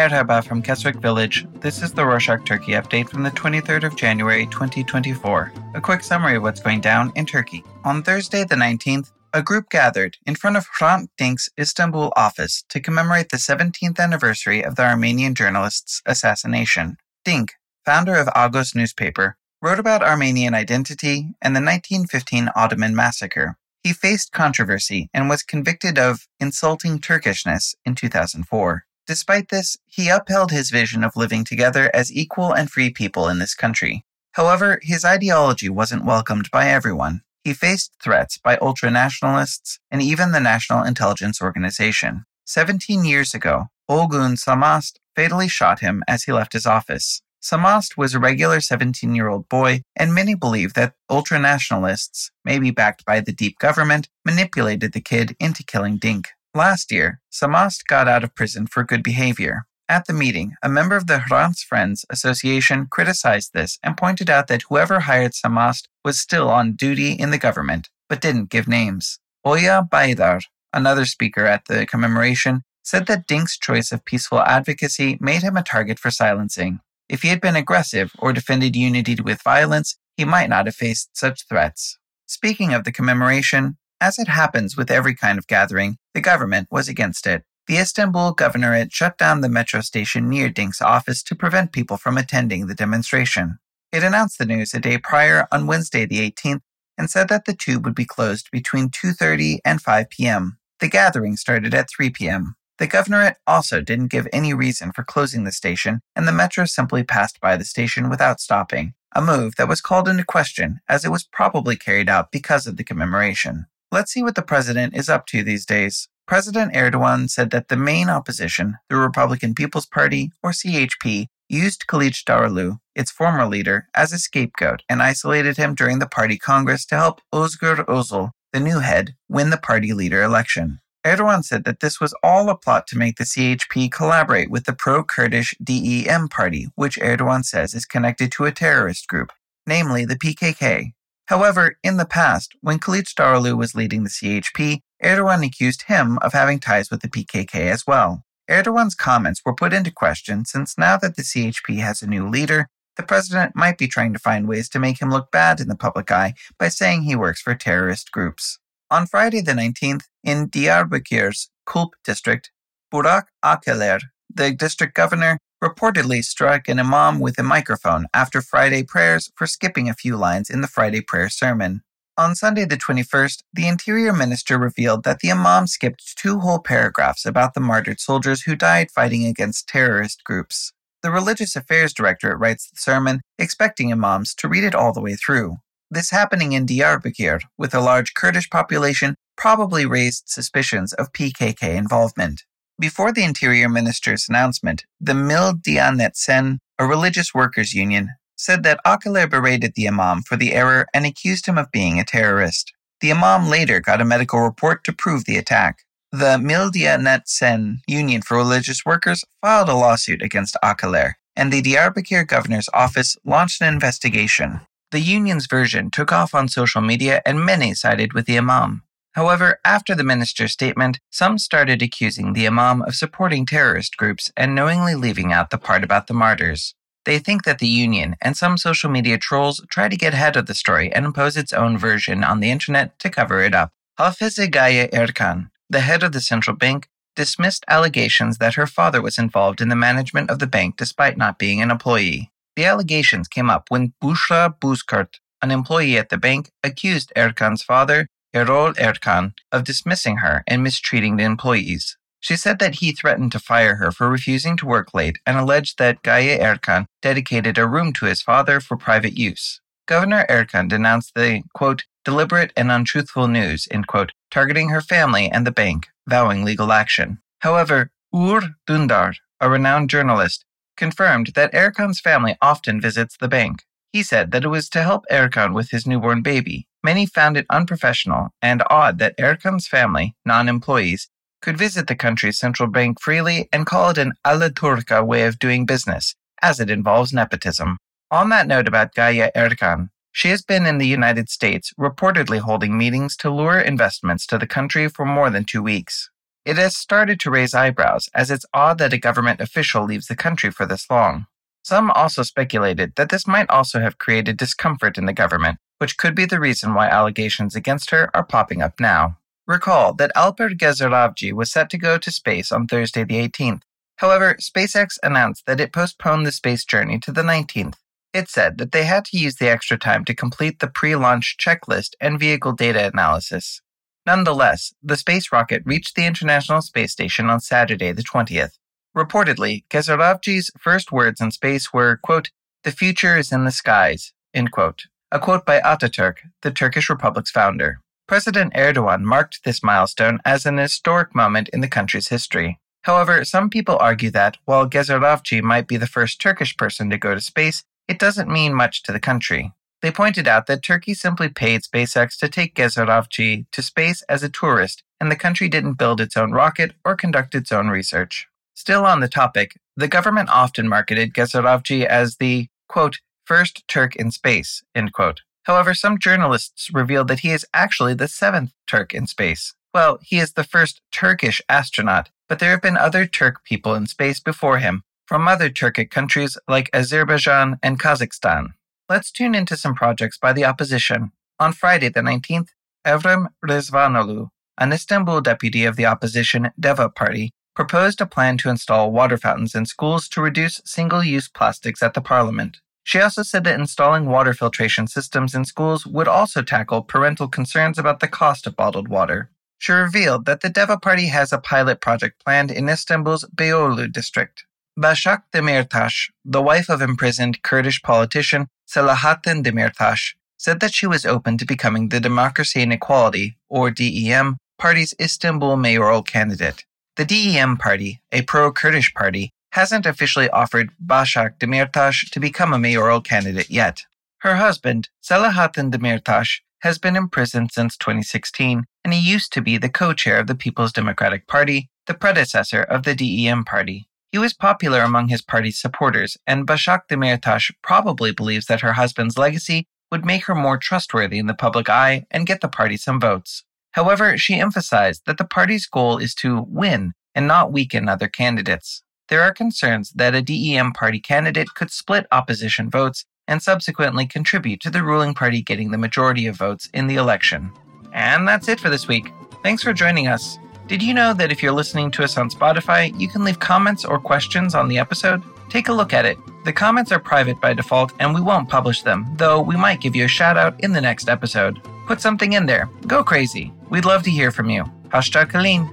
Merhaba from Keswick Village. This is the Rorshok Turkey update from the 23rd of January 2024. A quick summary of what's going down in Turkey. On Thursday, the 19th, a group gathered in front of Hrant Dink's Istanbul office to commemorate the 17th anniversary of the Armenian journalist's assassination. Dink, founder of Agos newspaper, wrote about Armenian identity and the 1915 Ottoman massacre. He faced controversy and was convicted of insulting Turkishness in 2004. Despite this, he upheld his vision of living together as equal and free people in this country. However, his ideology wasn't welcomed by everyone. He faced threats by ultranationalists and even the National Intelligence Organization. 17 years ago, Ogün Samast fatally shot him as he left his office. Samast was a regular 17 year old boy, and many believe that ultranationalists, maybe backed by the deep government, manipulated the kid into killing Dink. Last year, Samast got out of prison for good behavior. At the meeting, a member of the Hrant's Friends Association criticized this and pointed out that whoever hired Samast was still on duty in the government, but didn't give names. Oya Baydar, another speaker at the commemoration, said that Dink's choice of peaceful advocacy made him a target for silencing. If he had been aggressive or defended unity with violence, he might not have faced such threats. Speaking of the commemoration, as it happens with every kind of gathering, the government was against it. The Istanbul governorate shut down the metro station near Dink's office to prevent people from attending the demonstration. It announced the news a day prior on Wednesday the 18th and said that the tube would be closed between 2:30 and 5 p.m. The gathering started at 3 p.m. The governorate also didn't give any reason for closing the station, and the metro simply passed by the station without stopping, a move that was called into question as it was probably carried out because of the commemoration. Let's see what the president is up to these days. President Erdogan said that the main opposition, the Republican People's Party, or CHP, used Kılıçdaroğlu, its former leader, as a scapegoat and isolated him during the party congress to help Özgür Özel, the new head, win the party leader election. Erdogan said that this was all a plot to make the CHP collaborate with the pro Kurdish DEM party, which Erdogan says is connected to a terrorist group, namely the PKK. However, in the past, when Kılıçdaroğlu was leading the CHP, Erdogan accused him of having ties with the PKK as well. Erdogan's comments were put into question since now that the CHP has a new leader, the president might be trying to find ways to make him look bad in the public eye by saying he works for terrorist groups. On Friday the 19th, in Diyarbakir's Kulp district, Burak Akeler, the district governor, reportedly struck an imam with a microphone after Friday prayers for skipping a few lines in the Friday prayer sermon. On Sunday the 21st, the Interior Minister revealed that the imam skipped two whole paragraphs about the martyred soldiers who died fighting against terrorist groups. The Religious Affairs Directorate writes the sermon, expecting imams to read it all the way through. This happening in Diyarbakir, with a large Kurdish population, probably raised suspicions of PKK involvement. Before the Interior Minister's announcement, the Mil Diyanet Sen, a religious workers' union, said that Akeler berated the Imam for the error and accused him of being a terrorist. The Imam later got a medical report to prove the attack. The Mil Diyanet Sen Union for Religious Workers filed a lawsuit against Akeler, and the Diyarbakir governor's office launched an investigation. The union's version took off on social media and many sided with the Imam. However, after the minister's statement, some started accusing the Imam of supporting terrorist groups and knowingly leaving out the part about the martyrs. They think that the union and some social media trolls try to get ahead of the story and impose its own version on the internet to cover it up. Hafize Gaye Erkan, the head of the central bank, dismissed allegations that her father was involved in the management of the bank despite not being an employee. The allegations came up when Bushra Buzkurt, an employee at the bank, accused Erkan's father, Erol Erkan, of dismissing her and mistreating the employees. She said that he threatened to fire her for refusing to work late and alleged that Gaye Erkan dedicated a room to his father for private use. Governor Erkan denounced the, quote, deliberate and untruthful news, end quote, targeting her family and the bank, vowing legal action. However, Uğur Dündar, a renowned journalist, confirmed that Erkan's family often visits the bank. He said that it was to help Erkan with his newborn baby. Many found it unprofessional and odd that Erkan's family, non employees, could visit the country's central bank freely and call it an Alaturka way of doing business, as it involves nepotism. On that note about Gaye Erkan, she has been in the United States, reportedly holding meetings to lure investments to the country for more than two weeks. it has started to raise eyebrows as it's odd that a government official leaves the country for this long. Some also speculated that this might also have created discomfort in the government, which could be the reason why allegations against her are popping up now. Recall that Alper Gezeravci was set to go to space on Thursday the 18th. However, SpaceX announced that it postponed the space journey to the 19th. It said that they had to use the extra time to complete the pre launch checklist and vehicle data analysis. Nonetheless, the space rocket reached the International Space Station on Saturday the 20th. Reportedly, Gezeravci's first words in space were, quote, the future is in the skies, end quote. A quote by Ataturk, the Turkish Republic's founder. President Erdogan marked this milestone as an historic moment in the country's history. However, some people argue that, while Gezeravci might be the first Turkish person to go to space, it doesn't mean much to the country. They pointed out that Turkey simply paid SpaceX to take Gezeravci to space as a tourist, and the country didn't build its own rocket or conduct its own research. Still on the topic, the government often marketed Gezeravci as the, quote, first Turk in space, end quote. However, some journalists revealed that he is actually the seventh Turk in space. Well, he is the first Turkish astronaut, but there have been other Turk people in space before him, from other Turkic countries like Azerbaijan and Kazakhstan. Let's tune into some projects by the opposition. On Friday the 19th, Evrim Rızvanoğlu, an Istanbul deputy of the opposition Deva Party, proposed a plan to install water fountains in schools to reduce single use plastics at the parliament. She also said that installing water filtration systems in schools would also tackle parental concerns about the cost of bottled water. She revealed that the Deva Party has a pilot project planned in Istanbul's Beyoğlu district. Başak Demirtas, the wife of imprisoned Kurdish politician Selahattin Demirtas, said that she was open to becoming the Democracy and Equality, or DEM, party's Istanbul mayoral candidate. The DEM party, a pro Kurdish party, hasn't officially offered Başak Demirtas to become a mayoral candidate yet. Her husband, Selahattin Demirtas, has been in prison since 2016, and he used to be the co chair of the People's Democratic Party, the predecessor of the DEM party. He was popular among his party's supporters, and Başak Demirtas probably believes that her husband's legacy would make her more trustworthy in the public eye and get the party some votes. However, she emphasized that the party's goal is to win and not weaken other candidates. There are concerns that a DEM party candidate could split opposition votes and subsequently contribute to the ruling party getting the majority of votes in the election. And that's it for this week. Thanks for joining us. Did you know that if you're listening to us on Spotify, you can leave comments or questions on the episode? Take a look at it. The comments are private by default and we won't publish them, though we might give you a shout out in the next episode. Put something in there. Go crazy. We'd love to hear from you. Hashtag kalın.